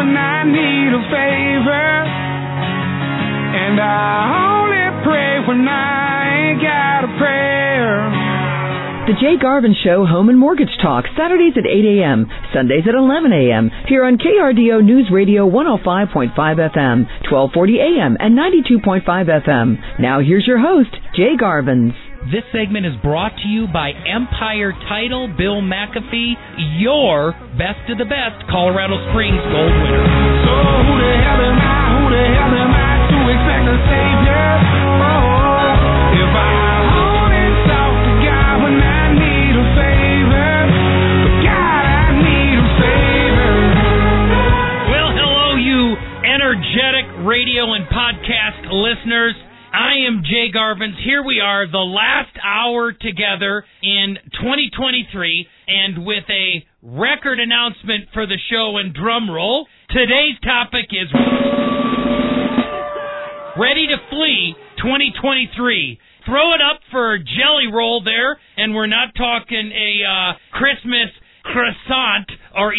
when I need a favor. And I only pray when I ain't got a prayer. The Jay Garvens Show Home and Mortgage Talk, Saturdays at 8 a.m., Sundays at 11 a.m., here on KRDO News Radio 105.5 FM, 1240 a.m., and 92.5 FM. Now here's your host, Jay Garvens. This segment is brought to you by Empire Title, Bill McAfee, your best of the best Colorado Springs gold winner. So who the hell am I? Who the hell am I to expect a savior? Oh, if I only talk to God when I need a favor. God, I need a favor. Well, hello, you energetic radio and podcast listeners. I am Jay Garvens. Here we are, the last hour together in 2023, and with a record announcement for the show and drum roll. Today's topic is Ready to Flee 2023. Throw it up for Jelly Roll there, and we're not talking a uh, Christmas or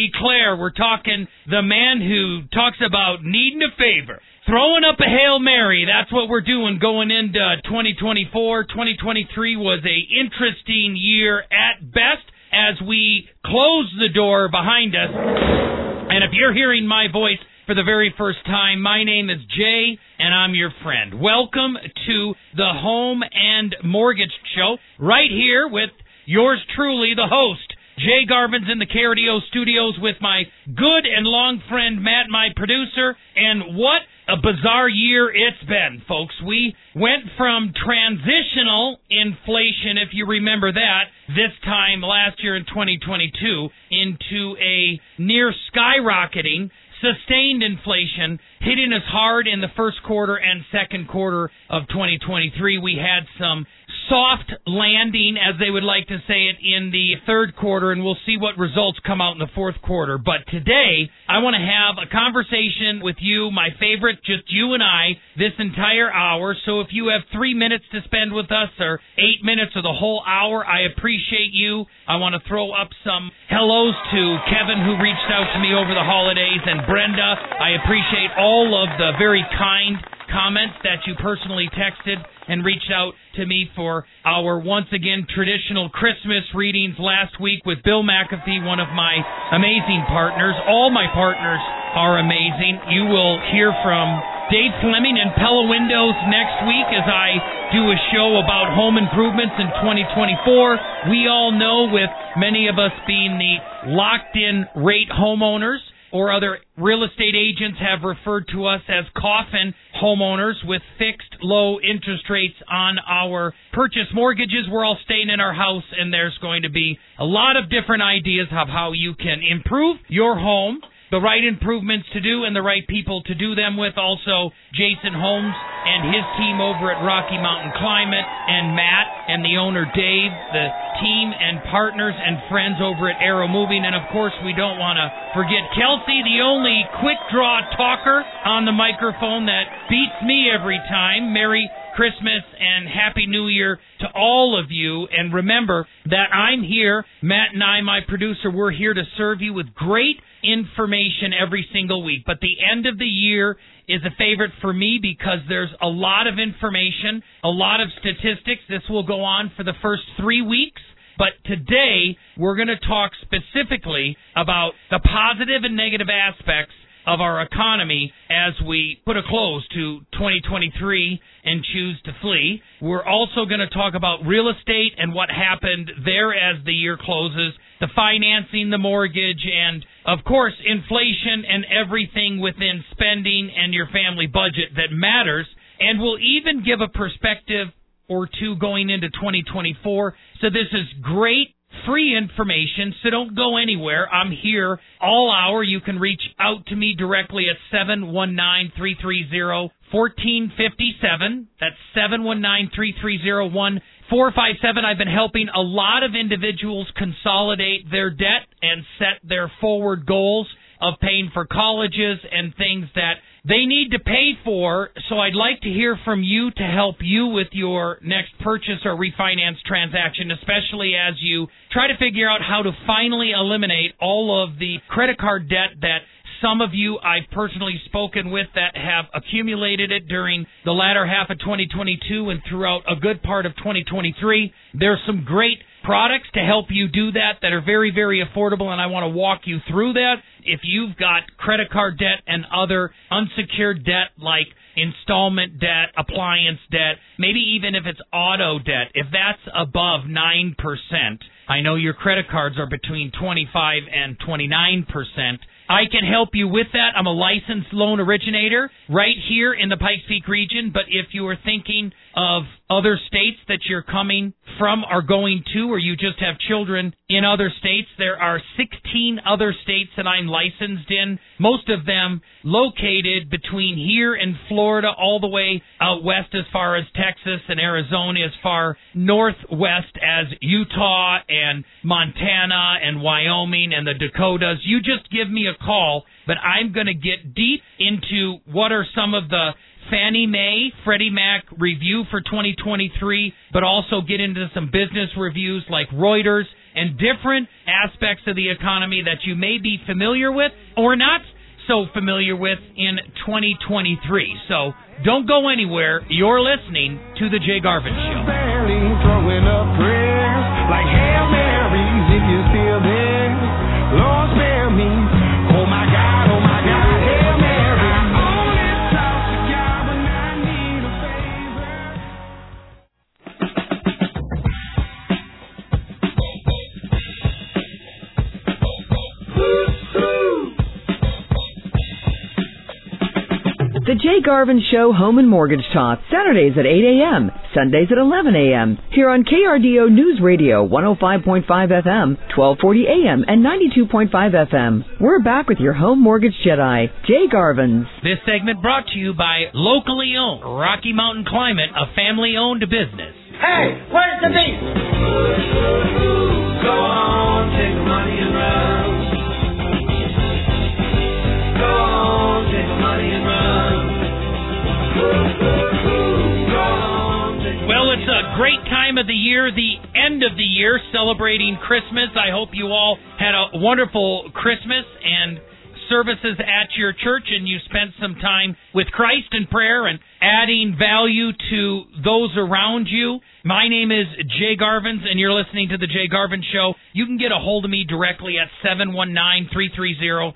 eclair. We're talking the man who talks about needing a favor. Throwing up a Hail Mary, that's what we're doing going into 2024. 2023 was a interesting year at best as we close the door behind us. And if you're hearing my voice for the very first time, my name is Jay and I'm your friend. Welcome to the Home and Mortgage Show right here with yours truly, the host. Jay Garvens in the KRDO studios with my good and long friend Matt, my producer. And what a bizarre year it's been, folks. We went from transitional inflation, if you remember that, this time last year in 2022, into a near skyrocketing sustained inflation hitting us hard in the first quarter and second quarter of 2023. We had some soft landing, as they would like to say it, in the third quarter, and we'll see what results come out in the fourth quarter. But today, I want to have a conversation with you, my favorite, just you and I, this entire hour. So if you have three minutes to spend with us, or eight minutes, or the whole hour, I appreciate you. I want to throw up some hellos to Kevin, who reached out to me over the holidays, and Brenda. I appreciate all of the very kind comments that you personally texted and reached out to me for our once again traditional Christmas readings last week with Bill McAfee, one of my amazing partners. All my partners are amazing. You will hear from Dave Fleming and Pella Windows next week as I do a show about home improvements in 2024. We all know, with many of us being the locked in rate homeowners, or other real estate agents have referred to us as coffin homeowners with fixed low interest rates on our purchase mortgages. We're all staying in our house, and there's going to be a lot of different ideas of how you can improve your home the right improvements to do and the right people to do them with. Also, Jason Holmes and his team over at Rocky Mountain Climate, and Matt and the owner Dave, the team and partners and friends over at Arrow Moving. And of course, we don't want to forget Kelsey, the only quick draw talker on the microphone that beats me every time. Merry Christmas and Happy New Year to all of you. And remember that I'm here, Matt and I, my producer, we're here to serve you with great information every single week. But the end of the year is a favorite for me because there's a lot of information, a lot of statistics. This will go on for the first three weeks. But today, we're going to talk specifically about the positive and negative aspects of our economy as we put a close to 2023 and choose to flee. We're also going to talk about real estate and what happened there as the year closes, the financing, the mortgage, and of course, inflation and everything within spending and your family budget that matters. And we'll even give a perspective or two going into 2024. So this is great free information, so don't go anywhere. I'm here all hour. You can reach out to me directly at 719 330 1457. That's 719 330 1457. I've been helping a lot of individuals consolidate their debt and set their forward goals of paying for colleges and things that they need to pay for. So I'd like to hear from you to help you with your next purchase or refinance transaction, especially as you try to figure out how to finally eliminate all of the credit card debt that some of you I've personally spoken with that have accumulated it during the latter half of 2022 and throughout a good part of 2023. There's some great products to help you do that that are very, very affordable, and I want to walk you through that. If you've got credit card debt and other unsecured debt like installment debt, appliance debt, maybe even if it's auto debt, if that's above 9%, I know your credit cards are between 25 and 29%. I can help you with that. I'm a licensed loan originator right here in the Pikes Peak region, but if you are thinking of other states that you're coming from or going to, or you just have children in other states, there are 16 other states that I'm licensed in, most of them located between here and Florida, all the way out west as far as Texas and Arizona, as far northwest as Utah and Montana and Wyoming and the Dakotas. You just give me a call, but I'm going to get deep into what are some of the Fannie Mae, Freddie Mac review for 2023, but also get into some business reviews like Reuters and different aspects of the economy that you may be familiar with or not so familiar with in 2023. So don't go anywhere. You're listening to The Jay Garvens Show. Garvens Show Home and Mortgage Talk, Saturdays at 8 a.m., Sundays at 11 a.m. Here on KRDO News Radio 105.5 FM, 1240 a.m., and 92.5 FM. We're back with your home mortgage Jedi, Jay Garvens. This segment brought to you by locally owned Rocky Mountain Climate, a family owned business. Hey, where's the beef? Go on, take the money and run. Go on, take the money and run. Well, it's a great time of the year, the end of the year, celebrating Christmas. I hope you all had a wonderful Christmas and services at your church and you spent some time with Christ in prayer and adding value to those around you. My name is Jay Garvens and you're listening to the Jay Garvens Show. You can get a hold of me directly at 719-330-1457.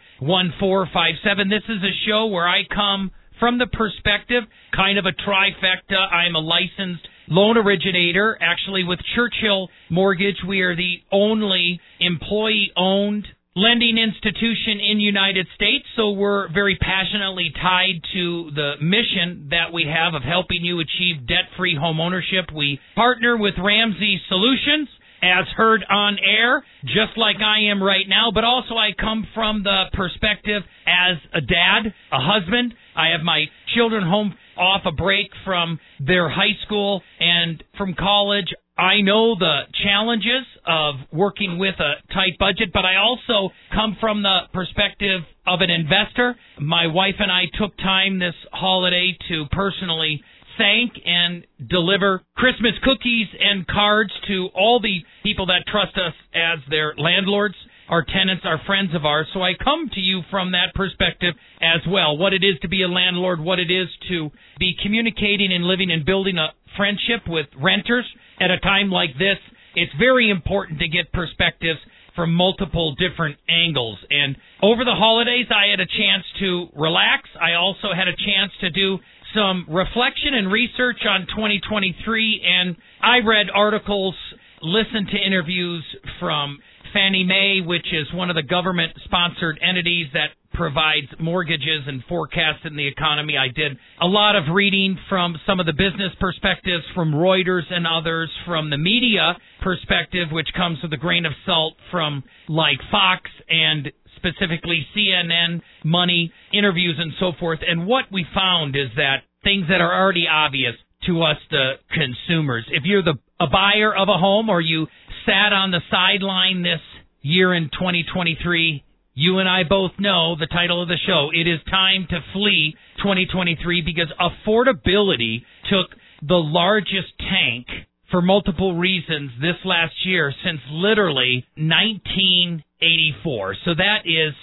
This is a show where I come from the perspective, kind of a trifecta. I'm a licensed loan originator, actually with Churchill Mortgage. We are the only employee owned lending institution in United States, so we're very passionately tied to the mission that we have of helping you achieve debt-free home ownership. We partner with Ramsey Solutions as heard on air, just like I am right now, but also I come from the perspective as a dad, a husband. I have my children home off a break from their high school and from college. I know the challenges of working with a tight budget, but I also come from the perspective of an investor. My wife and I took time this holiday to personally thank and deliver Christmas cookies and cards to all the people that trust us as their landlords. Our tenants are friends of ours, so I come to you from that perspective as well. What it is to be a landlord, what it is to be communicating and living and building a friendship with renters at a time like this. It's very important to get perspectives from multiple different angles. And over the holidays, I had a chance to relax. I also had a chance to do some reflection and research on 2023, and I read articles, listened to interviews from Fannie Mae, which is one of the government sponsored entities that provides mortgages and forecasts in the economy. I did a lot of reading from some of the business perspectives from Reuters and others, from the media perspective, which comes with a grain of salt from like Fox and specifically CNN, money, interviews, and so forth. And what we found is that things that are already obvious to us, the consumers. If you're the a buyer of a home or you sat on the sideline this year in 2023, you and I both know the title of the show. It is time to flee 2023 because affordability took the largest tank for multiple reasons this last year since literally 1984. So that is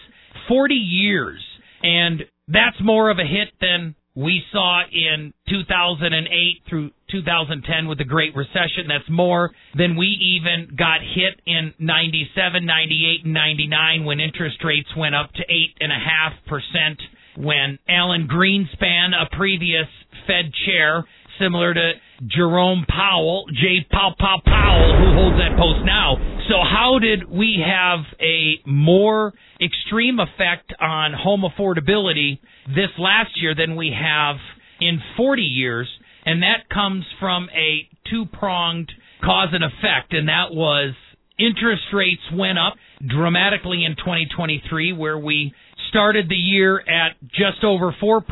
40 years And that's more of a hit than we saw in 2008 through 2010 with the Great Recession. That's more than we even got hit in 97, 98, and 99 when interest rates went up to 8.5%. When Alan Greenspan, a previous Fed chair, similar to Jerome Powell, J. Pow Pow Powell, who holds that post now. So, how did we have a more extreme effect on home affordability this last year than we have in 40 years? And that comes from a two pronged cause and effect, and that was interest rates went up dramatically in 2023, where we started the year at just over 4%,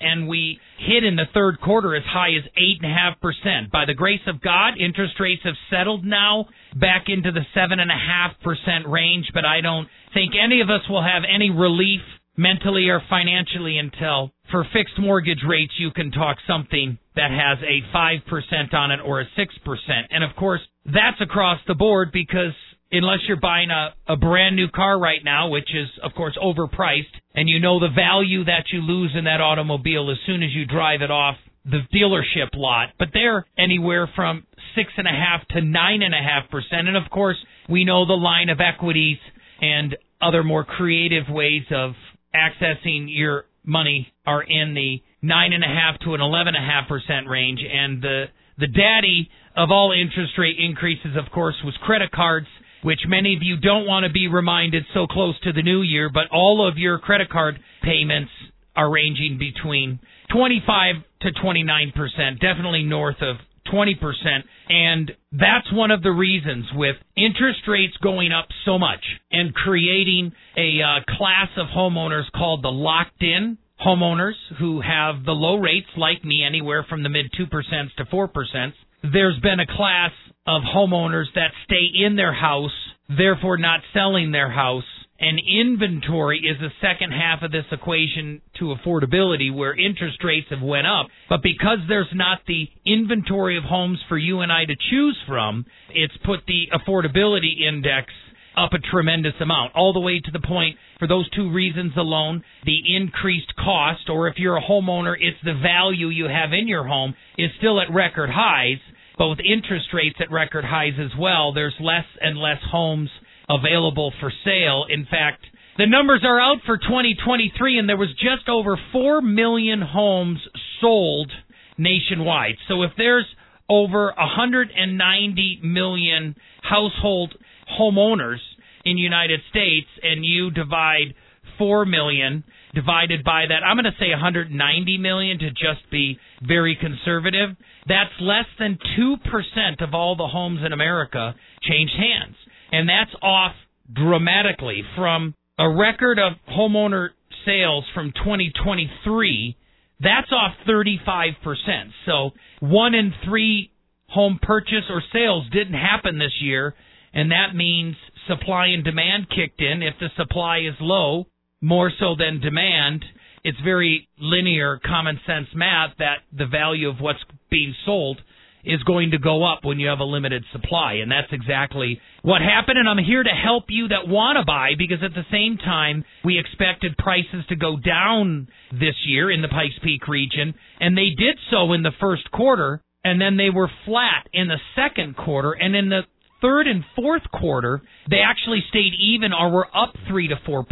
and we hit in the third quarter as high as 8.5%. By the grace of God, interest rates have settled now back into the 7.5% range, but I don't think any of us will have any relief mentally or financially until for fixed mortgage rates you can talk something that has a 5% on it or a 6%. And of course, that's across the board because unless you're buying a, a brand new car right now, which is of course overpriced, and you know the value that you lose in that automobile as soon as you drive it off the dealership lot. But they're anywhere from six and a half to nine and a half percent. And of course, we know the line of equities and other more creative ways of accessing your money are in the nine and a half to an eleven and a half percent range. And the the daddy of all interest rate increases, of course, was credit cards which many of you don't want to be reminded so close to the new year, but all of your credit card payments are ranging between 25 to 29 percent, definitely north of 20 percent, and that's one of the reasons with interest rates going up so much and creating a uh, class of homeowners called the locked-in homeowners who have the low rates like me anywhere from the mid 2% to 4%. There's been a class of homeowners that stay in their house, therefore not selling their house. And inventory is the second half of this equation to affordability where interest rates have went up. But because there's not the inventory of homes for you and I to choose from, it's put the affordability index up a tremendous amount, all the way to the point for those two reasons alone, the increased cost, or if you're a homeowner, it's the value you have in your home, is still at record highs. But with interest rates at record highs as well, there's less and less homes available for sale. In fact, the numbers are out for 2023, and there was just over 4 million homes sold nationwide. So if there's over 190 million household homeowners in the United States, and you divide 4 million divided by that, I'm going to say 190 million to just be very conservative. That's less than 2% of all the homes in America changed hands. And that's off dramatically from a record of homeowner sales from 2023. That's off 35%. So one in three home purchase or sales didn't happen this year. And that means supply and demand kicked in. If the supply is low, more so than demand, it's very linear, common sense math that the value of what's being sold is going to go up when you have a limited supply. And that's exactly what happened. And I'm here to help you that want to buy because at the same time, we expected prices to go down this year in the Pikes Peak region. And they did so in the first quarter. And then they were flat in the second quarter. And in the third and fourth quarter, they actually stayed even or were up 3 to 4%.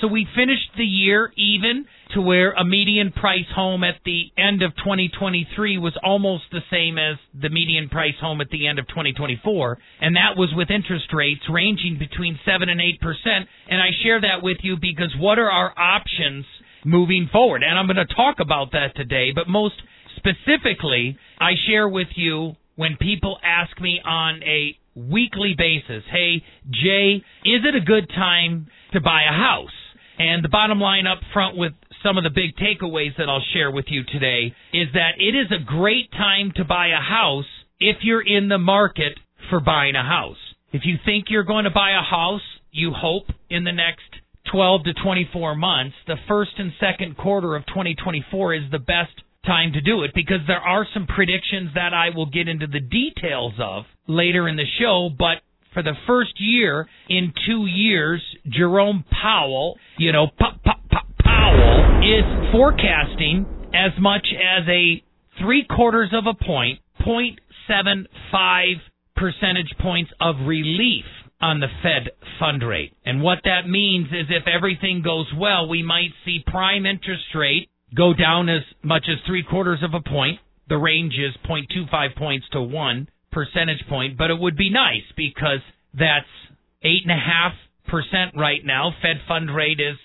So we finished the year even to where a median price home at the end of 2023 was almost the same as the median price home at the end of 2024. And that was with interest rates ranging between 7 and 8%. And I share that with you because what are our options moving forward? And I'm going to talk about that today, but most specifically, I share with you when people ask me on a weekly basis, hey, Jay, is it a good time to buy a house? And the bottom line up front with some of the big takeaways that I'll share with you today is that it is a great time to buy a house if you're in the market for buying a house. If you think you're going to buy a house, you hope in the next 12 to 24 months, the first and second quarter of 2024 is the best time to do it because there are some predictions that I will get into the details of later in the show, but for the first year in two years, Jerome Powell, you know, Powell, is forecasting as much as a three quarters of a point, 0.75 percentage points of relief on the Fed fund rate. And what that means is if everything goes well, we might see prime interest rate go down as much as three quarters of a point. The range is 0.25 points to one percentage point, but it would be nice because that's eight and a half percent right now. Fed fund rate is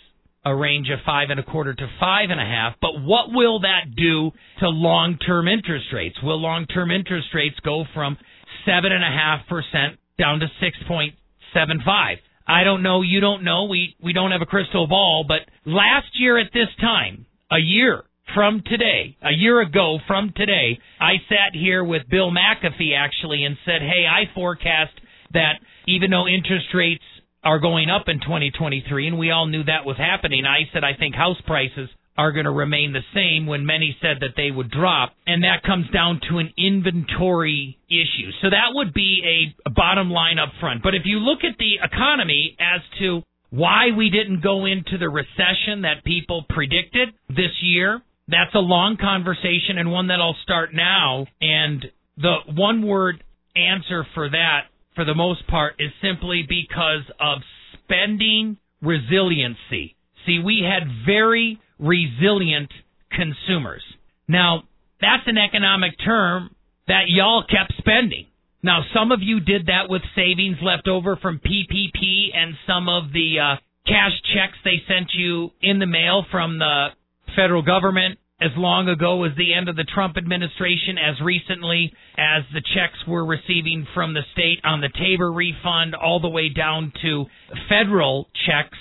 a range of five and a quarter to five and a half. But what will that do to long term interest rates? Will long term interest rates go from seven and a half percent down to six point seven five? I don't know. You don't know. We we don't have a crystal ball. But last year at this time, a year from today, a year ago from today, I sat here with Bill McAfee actually and said, "Hey, I forecast that even though interest rates are going up in 2023, and we all knew that was happening. I said I think house prices are going to remain the same when many said that they would drop, and that comes down to an inventory issue. So that would be a bottom line up front. But if you look at the economy as to why we didn't go into the recession that people predicted this year, that's a long conversation and one that I'll start now. And the one word answer for that for the most part, is simply because of spending resiliency. See, we had very resilient consumers. Now, that's an economic term that y'all kept spending. Now, some of you did that with savings left over from PPP and some of the uh, cash checks they sent you in the mail from the federal government as long ago as the end of the Trump administration, as recently as the checks we're receiving from the state on the Tabor refund, all the way down to federal checks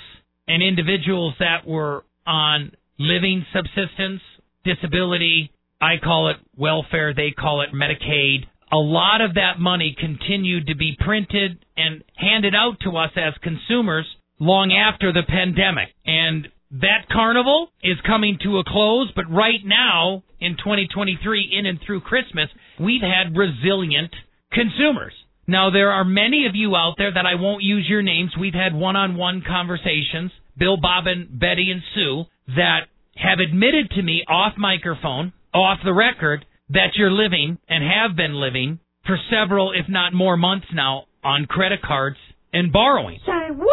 and individuals that were on living subsistence, disability, I call it welfare, they call it Medicaid. A lot of that money continued to be printed and handed out to us as consumers long after the pandemic. And that carnival is coming to a close, but right now in 2023, in and through Christmas, we've had resilient consumers. Now, there are many of you out there that I won't use your names. We've had one on one conversations, Bill, Bob, and Betty and Sue, that have admitted to me off microphone, off the record, that you're living and have been living for several, if not more months now, on credit cards and borrowing. Say what?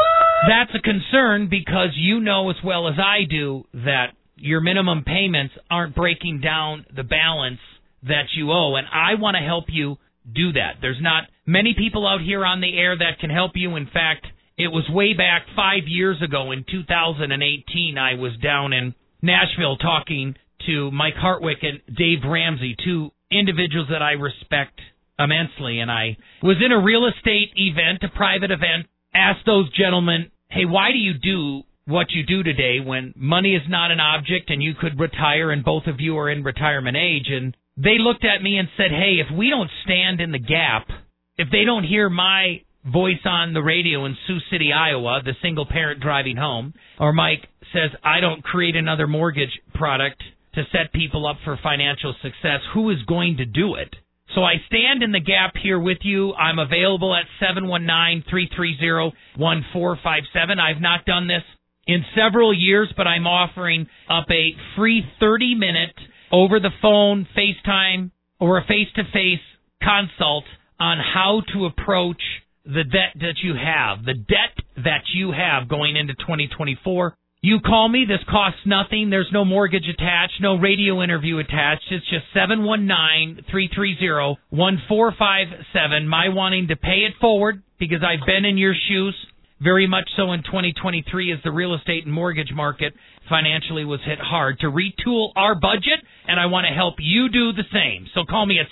That's a concern because you know as well as I do that your minimum payments aren't breaking down the balance that you owe. And I want to help you do that. There's not many people out here on the air that can help you. In fact, it was way back five years ago in 2018. I was down in Nashville talking to Mike Hartwick and Dave Ramsey, two individuals that I respect immensely. And I was in a real estate event, a private event, asked those gentlemen hey, why do you do what you do today when money is not an object and you could retire and both of you are in retirement age? And they looked at me and said, hey, if we don't stand in the gap, if they don't hear my voice on the radio in Sioux City, Iowa, the single parent driving home, or Mike says, I don't create another mortgage product to set people up for financial success, who is going to do it? So I stand in the gap here with you. I'm available at 719-330-1457. I've not done this in several years, but I'm offering up a free 30 minute over the phone, FaceTime, or a face to face consult on how to approach the debt that you have, the debt that you have going into 2024. You call me. This costs nothing. There's no mortgage attached, no radio interview attached. It's just 719-330-1457. My wanting to pay it forward because I've been in your shoes very much so in 2023 as the real estate and mortgage market financially was hit hard to retool our budget and I want to help you do the same. So call me at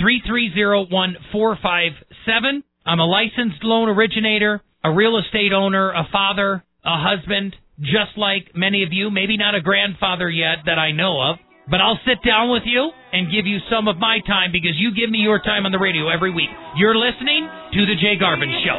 719-330-1457. I'm a licensed loan originator, a real estate owner, a father, a husband, just like many of you, maybe not a grandfather yet that I know of, but I'll sit down with you and give you some of my time because you give me your time on the radio every week. You're listening to The Jay Garvens Show.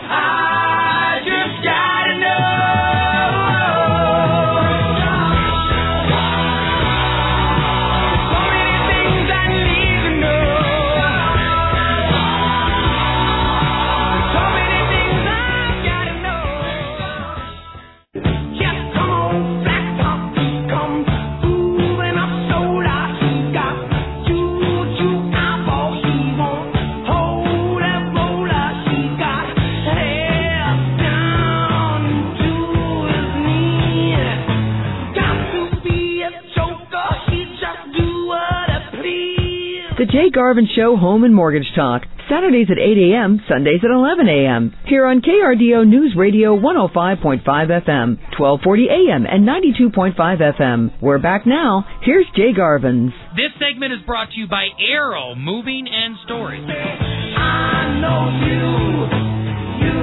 The Jay Garvens Show Home and Mortgage Talk. Saturdays at 8 a.m., Sundays at 11 a.m. Here on KRDO News Radio 105.5 FM, 1240 a.m. and 92.5 FM. We're back now. Here's Jay Garvens. This segment is brought to you by Arrow Moving and Storage. I know you, you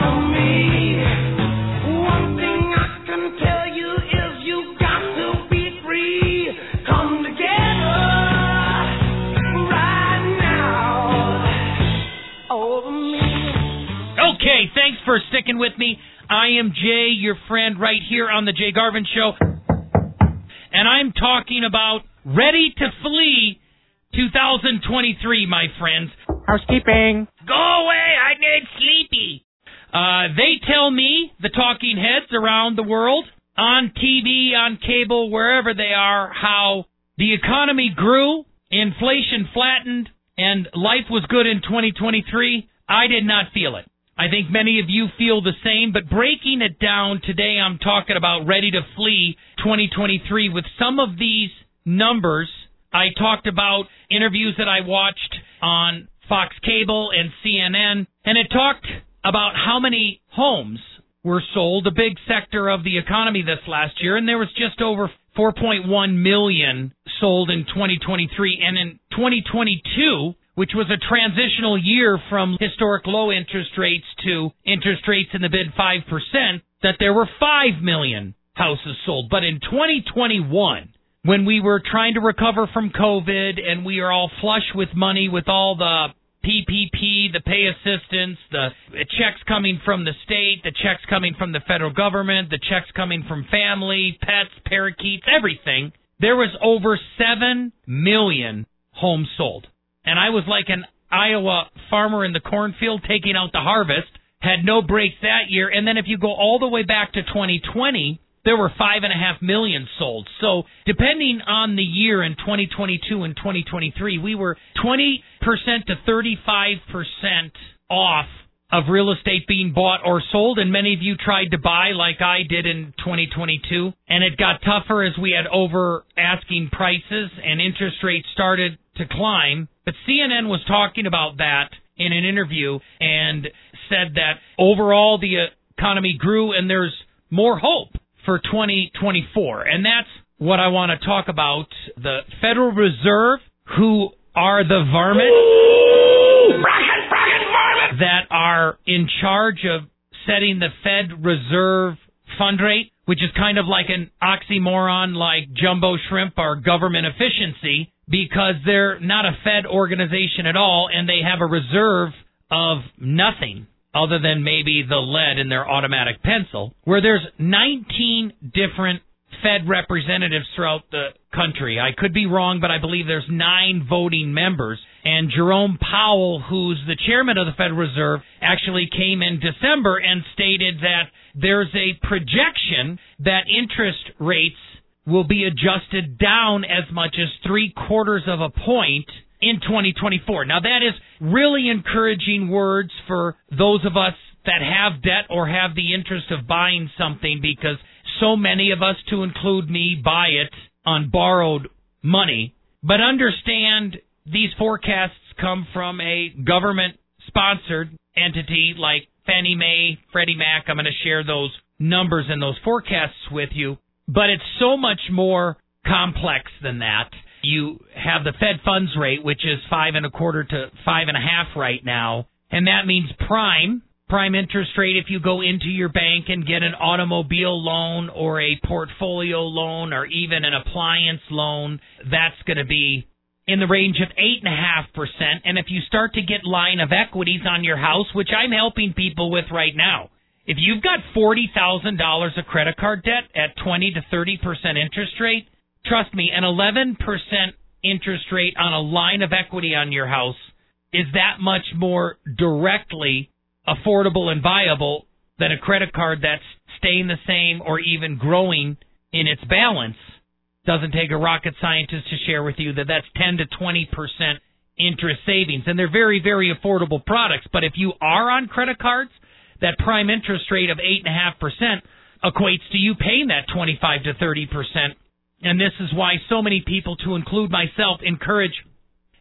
know me. Okay, thanks for sticking with me. I am Jay, your friend, right here on the Jay Garvens Show. And I'm talking about Ready to Flee 2023, my friends. Housekeeping. Go away, I need sleepy. Uh, they tell me, the talking heads around the world, on TV, on cable, wherever they are, how the economy grew, inflation flattened, and life was good in 2023. I did not feel it. I think many of you feel the same, but breaking it down today, I'm talking about ready to flee 2023 with some of these numbers. I talked about interviews that I watched on Fox Cable and CNN, and it talked about how many homes were sold, a big sector of the economy this last year, and there was just over 4.1 million sold in 2023. And in 2022, which was a transitional year from historic low interest rates to interest rates in the mid 5%, that there were 5 million houses sold. But in 2021, when we were trying to recover from COVID and we are all flush with money with all the PPP, the pay assistance, the checks coming from the state, the checks coming from the federal government, the checks coming from family, pets, parakeets, everything, there was over 7 million homes sold. And I was like an Iowa farmer in the cornfield taking out the harvest, had no breaks that year. And then if you go all the way back to 2020, there were five and a half million sold. So depending on the year in 2022 and 2023, we were 20% to 35% off of real estate being bought or sold, and many of you tried to buy like I did in 2022, and it got tougher as we had over asking prices and interest rates started to climb. But CNN was talking about that in an interview and said that overall the economy grew and there's more hope for 2024. And that's what I want to talk about. The Federal Reserve, who are the varmint that are in charge of setting the Fed Reserve fund rate, which is kind of like an oxymoron like jumbo shrimp or government efficiency because they're not a Fed organization at all and they have a reserve of nothing other than maybe the lead in their automatic pencil, where there's 19 different Fed representatives throughout the country. I could be wrong, but I believe there's nine voting members. And Jerome Powell, who's the chairman of the Federal Reserve, actually came in December and stated that there's a projection that interest rates will be adjusted down as much as three quarters of a point in 2024. Now that is really encouraging words for those of us that have debt or have the interest of buying something because so many of us, to include me, buy it on borrowed money. But understand these forecasts come from a government sponsored entity like Fannie Mae, Freddie Mac. I'm going to share those numbers and those forecasts with you. But it's so much more complex than that. You have the Fed funds rate, which is five and a quarter to five and a half right now, and that means prime prime interest rate if you go into your bank and get an automobile loan or a portfolio loan or even an appliance loan, that's going to be in the range of 8.5%. And if you start to get line of equities on your house, which I'm helping people with right now, if you've got $40,000 of credit card debt at 20 to 30% interest rate, trust me, an 11% interest rate on a line of equity on your house is that much more directly affordable and viable than a credit card that's staying the same or even growing in its balance. Doesn't take a rocket scientist to share with you that that's 10 to 20 percent interest savings, and they're very, very affordable products. But if you are on credit cards, that prime interest rate of eight and a half percent equates to you paying that 25 to 30 percent. And this is why so many people, to include myself, encourage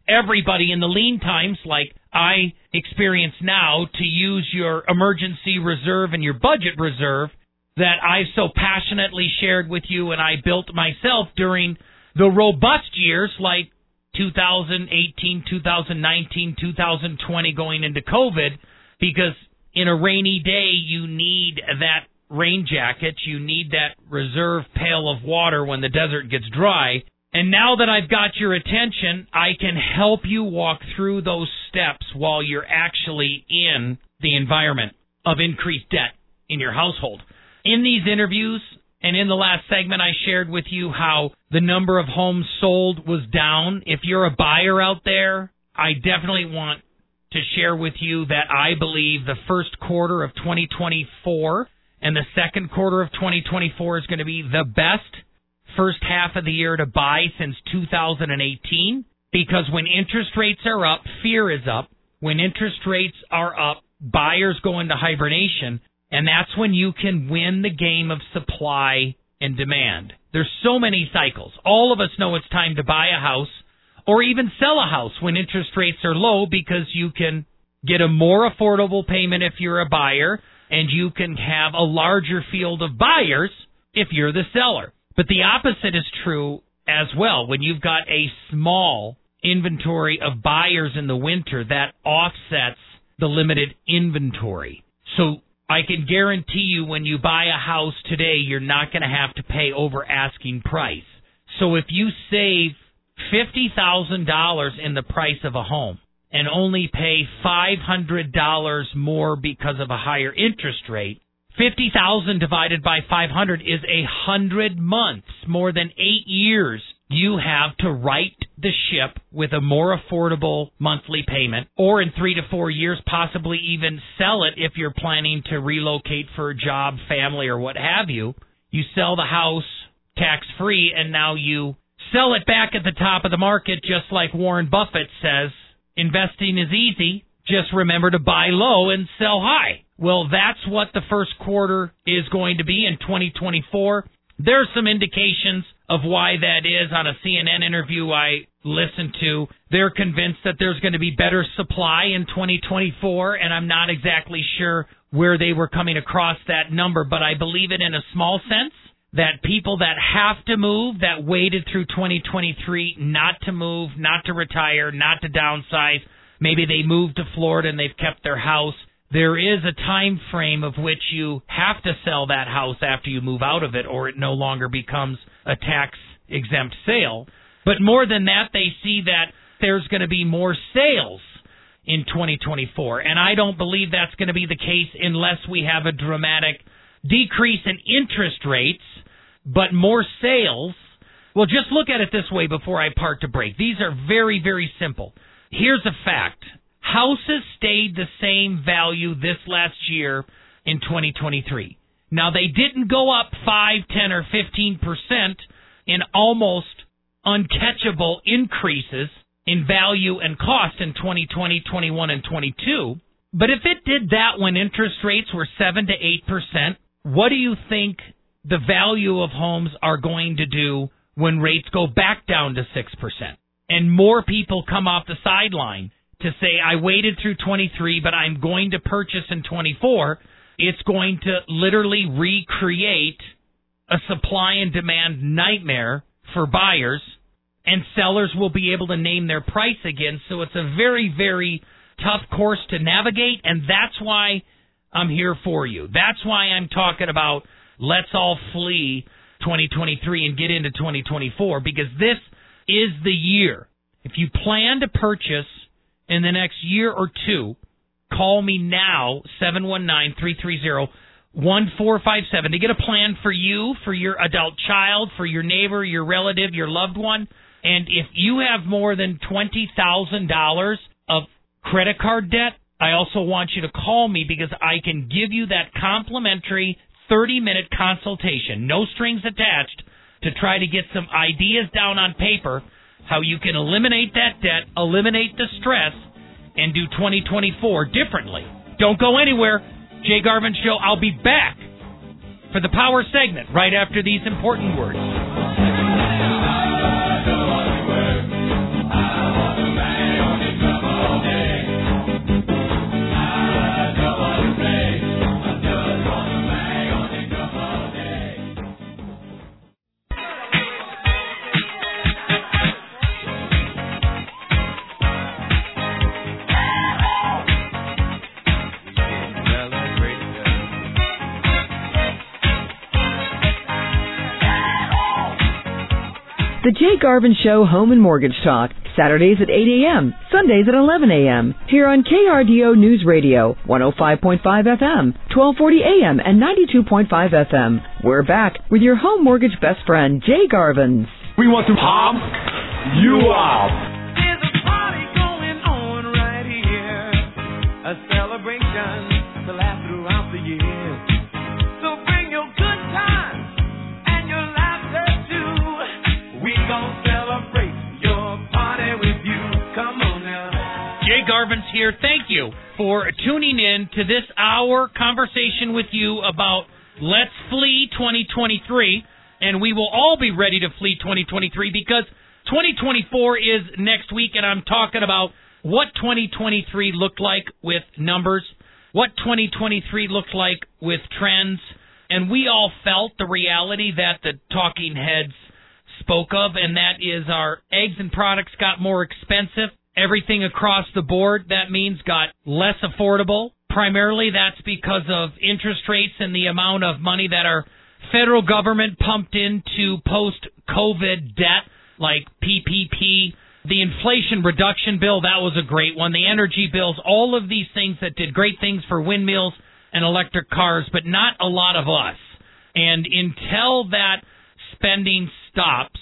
everybody in the lean times like I experience now to use your emergency reserve and your budget reserve that I so passionately shared with you and I built myself during the robust years like 2018, 2019, 2020 going into COVID because in a rainy day you need that rain jacket, you need that reserve pail of water when the desert gets dry. And now that I've got your attention, I can help you walk through those steps while you're actually in the environment of increased debt in your household. In these interviews, and in the last segment, I shared with you how the number of homes sold was down. If you're a buyer out there, I definitely want to share with you that I believe the first quarter of 2024 and the second quarter of 2024 is going to be the best first half of the year to buy since 2018 because when interest rates are up, fear is up. When interest rates are up, buyers go into hibernation, and that's when you can win the game of supply and demand. There's so many cycles. All of us know it's time to buy a house or even sell a house when interest rates are low because you can get a more affordable payment if you're a buyer and you can have a larger field of buyers if you're the seller. But the opposite is true as well. When you've got a small inventory of buyers in the winter, that offsets the limited inventory. So I can guarantee you when you buy a house today, you're not going to have to pay over asking price. So if you save $50,000 in the price of a home and only pay $500 more because of a higher interest rate, 50,000 divided by 500 is a hundred months, more than eight years. You have to right the ship with a more affordable monthly payment, or in three to four years, possibly even sell it if you're planning to relocate for a job, family, or what have you. You sell the house tax free, and now you sell it back at the top of the market, just like Warren Buffett says. Investing is easy. Just remember to buy low and sell high. Well, that's what the first quarter is going to be in 2024. There's some indications of why that is on a CNN interview I listened to. They're convinced that there's going to be better supply in 2024, and I'm not exactly sure where they were coming across that number, but I believe it in a small sense that people that have to move, that waited through 2023 not to move, not to retire, not to downsize, maybe they moved to Florida and they've kept their house there is a time frame of which you have to sell that house after you move out of it or it no longer becomes a tax exempt sale. But more than that, they see that there's going to be more sales in 2024. And I don't believe that's going to be the case unless we have a dramatic decrease in interest rates, but more sales. Well, just look at it this way before I part to break. These are very, very simple. Here's a fact Houses stayed the same value this last year in 2023. Now they didn't go up 5, 10 or 15% in almost uncatchable increases in value and cost in 2020, 21 and 22. But if it did that when interest rates were 7 to 8%, what do you think the value of homes are going to do when rates go back down to 6%? And more people come off the sideline to say I waited through 23, but I'm going to purchase in 24, it's going to literally recreate a supply and demand nightmare for buyers, and sellers will be able to name their price again. So it's a very, very tough course to navigate, and that's why I'm here for you. That's why I'm talking about let's all flee 2023 and get into 2024 because this is the year. If you plan to purchase in the next year or two, call me now, 719 330 1457, to get a plan for you, for your adult child, for your neighbor, your relative, your loved one. And if you have more than $20,000 of credit card debt, I also want you to call me because I can give you that complimentary 30 minute consultation, no strings attached, to try to get some ideas down on paper how you can eliminate that debt, eliminate the stress, and do 2024 differently. Don't go anywhere. Jay Garvens Show, I'll be back for the power segment right after these important words. The Jay Garvens Show Home and Mortgage Talk, Saturdays at 8 a.m., Sundays at 11 a.m. Here on KRDO News Radio, 105.5 FM, 1240 a.m., and 92.5 FM. We're back with your home mortgage best friend, Jay Garvens. We want to pop you up. There's a party going on right here, a celebration Jay Garvens here. Thank you for tuning in to this hour conversation with you about Let's Flee 2023. And we will all be ready to flee 2023 because 2024 is next week, and I'm talking about what 2023 looked like with numbers, what 2023 looked like with trends, and we all felt the reality that the talking heads spoke of, and that is our eggs and products got more expensive. Everything across the board, that means, got less affordable. Primarily, that's because of interest rates and the amount of money that our federal government pumped into post COVID debt, like PPP. The Inflation Reduction Bill, that was a great one. The energy bills, all of these things that did great things for windmills and electric cars, but not a lot of us. And until that spending stops,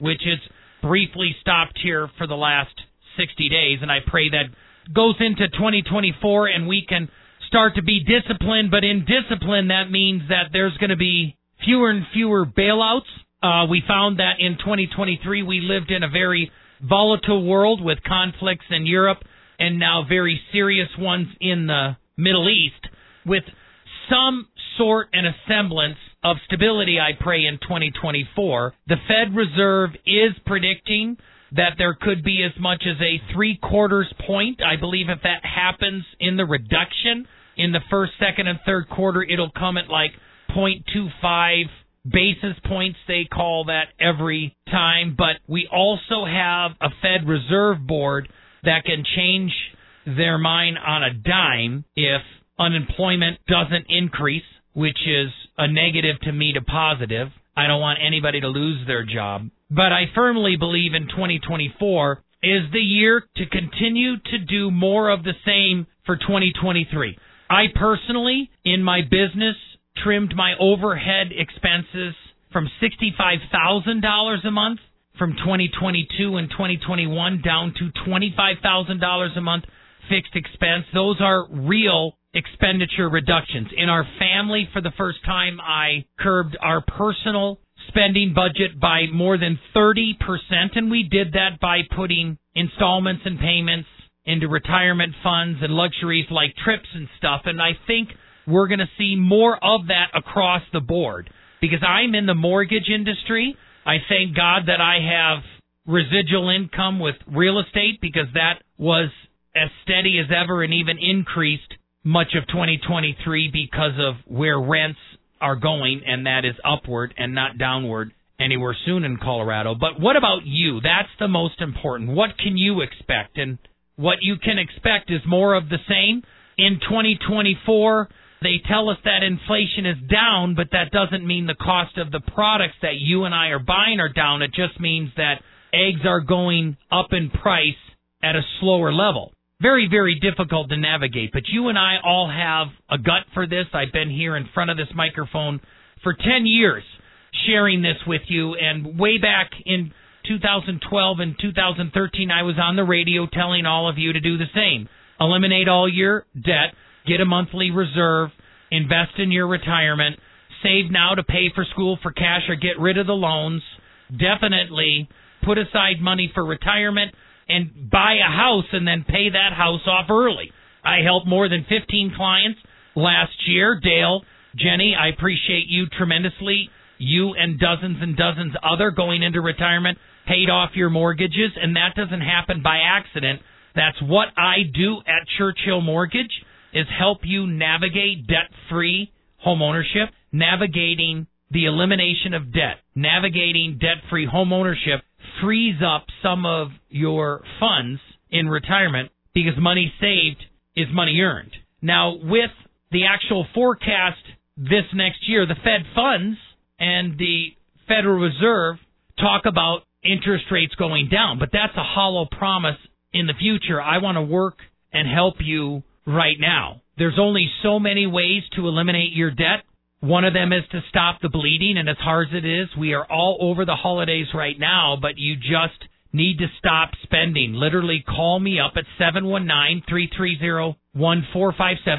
which is briefly stopped here for the last 60 days, and I pray that goes into 2024 and we can start to be disciplined. But in discipline, that means that there's going to be fewer and fewer bailouts. Uh, we found that in 2023 we lived in a very volatile world with conflicts in Europe and now very serious ones in the Middle East with some sort and a semblance of stability, I pray, in 2024. The Fed Reserve is predicting that there could be as much as a three quarters point. I believe if that happens in the reduction in the first, second, and third quarter, it'll come at like 0.25 basis points, they call that every time. But we also have a Fed Reserve Board that can change their mind on a dime if unemployment doesn't increase, which is a negative to me to positive. I don't want anybody to lose their job. But I firmly believe in 2024 is the year to continue to do more of the same for 2023. I personally, in my business, trimmed my overhead expenses from $65,000 a month from 2022 and 2021 down to $25,000 a month fixed expense. Those are real expenditure reductions. In our family, for the first time, I curbed our personal spending budget by more than 30%, and we did that by putting installments and payments into retirement funds and luxuries like trips and stuff. And I think we're going to see more of that across the board because I'm in the mortgage industry. I thank God that I have residual income with real estate because that was as steady as ever and even increased much of 2023 because of where rents are going, and that is upward and not downward anywhere soon in Colorado. But what about you? That's the most important. What can you expect? And what you can expect is more of the same. In 2024, they tell us that inflation is down, but that doesn't mean the cost of the products that you and I are buying are down. It just means that eggs are going up in price at a slower level. Very, very difficult to navigate, but you and I all have a gut for this. I've been here in front of this microphone for 10 years sharing this with you, and way back in 2012 and 2013, I was on the radio telling all of you to do the same. Eliminate all your debt, get a monthly reserve, invest in your retirement, save now to pay for school for cash or get rid of the loans. Definitely put aside money for retirement and buy a house and then pay that house off early. I helped more than 15 clients last year. Dale, Jenny, I appreciate you tremendously. You and dozens and dozens other going into retirement paid off your mortgages, and that doesn't happen by accident. That's what I do at Churchill Mortgage is help you navigate debt-free homeownership, navigating the elimination of debt, navigating debt-free homeownership frees up some of your funds in retirement because money saved is money earned. Now, with the actual forecast this next year, the Fed funds and the Federal Reserve talk about interest rates going down. But that's a hollow promise in the future. I want to work and help you right now. There's only so many ways to eliminate your debt. One of them is to stop the bleeding, and as hard as it is, we are all over the holidays right now, but you just need to stop spending. Literally call me up at 719-330-1457.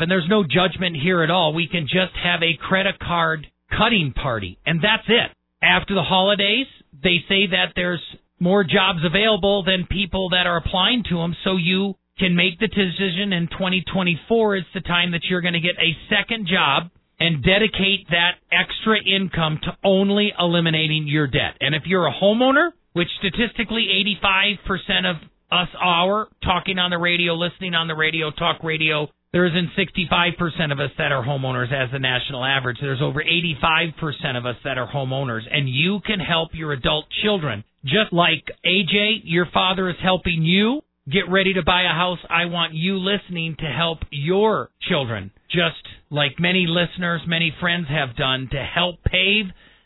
There's no judgment here at all. We can just have a credit card cutting party, and that's it. After the holidays, they say that there's more jobs available than people that are applying to them, so you can make the decision in 2024 is the time that you're going to get a second job and dedicate that extra income to only eliminating your debt. And if you're a homeowner, which statistically 85% of us are talking on the radio, listening on the radio, talk radio, there isn't 65% of us that are homeowners as the national average. There's over 85% of us that are homeowners, and you can help your adult children. Just like AJ, your father is helping you get ready to buy a house. I want you listening to help your children, just like many listeners, many friends have done to help pave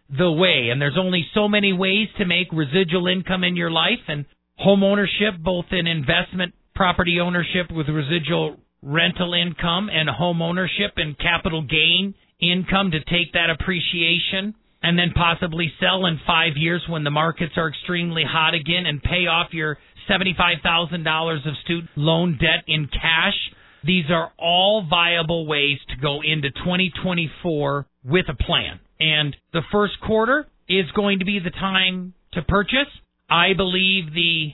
the way. And there's only so many ways to make residual income in your life and home ownership, both in investment property ownership with residual rental income and home ownership and capital gain income to take that appreciation and then possibly sell in five years when the markets are extremely hot again and pay off your $75,000 of student loan debt in cash. These are all viable ways to go into 2024 with a plan. And the first quarter is going to be the time to purchase. I believe the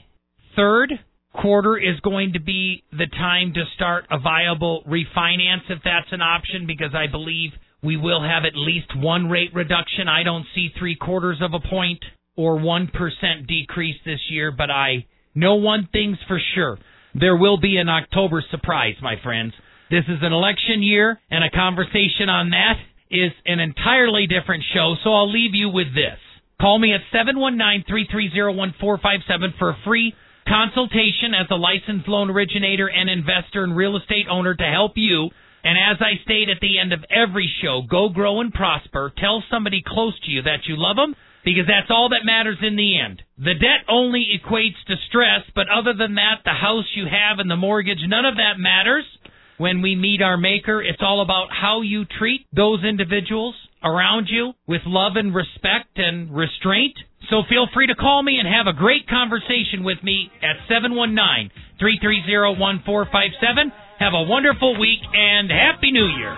third quarter is going to be the time to start a viable refinance if that's an option because I believe we will have at least one rate reduction. I don't see three quarters of a point or 1% decrease this year, but I know one thing's for sure. There will be an October surprise, my friends. This is an election year, and a conversation on that is an entirely different show, so I'll leave you with this. Call me at 719-330-1457 for a free consultation as a licensed loan originator and investor and real estate owner to help you. And as I state at the end of every show, go grow and prosper. Tell somebody close to you that you love them because that's all that matters in the end. The debt only equates to stress, but other than that, the house you have and the mortgage, none of that matters. When we meet our Maker, it's all about how you treat those individuals around you with love and respect and restraint. So feel free to call me and have a great conversation with me at 719 330 1457. Have a wonderful week and Happy New Year.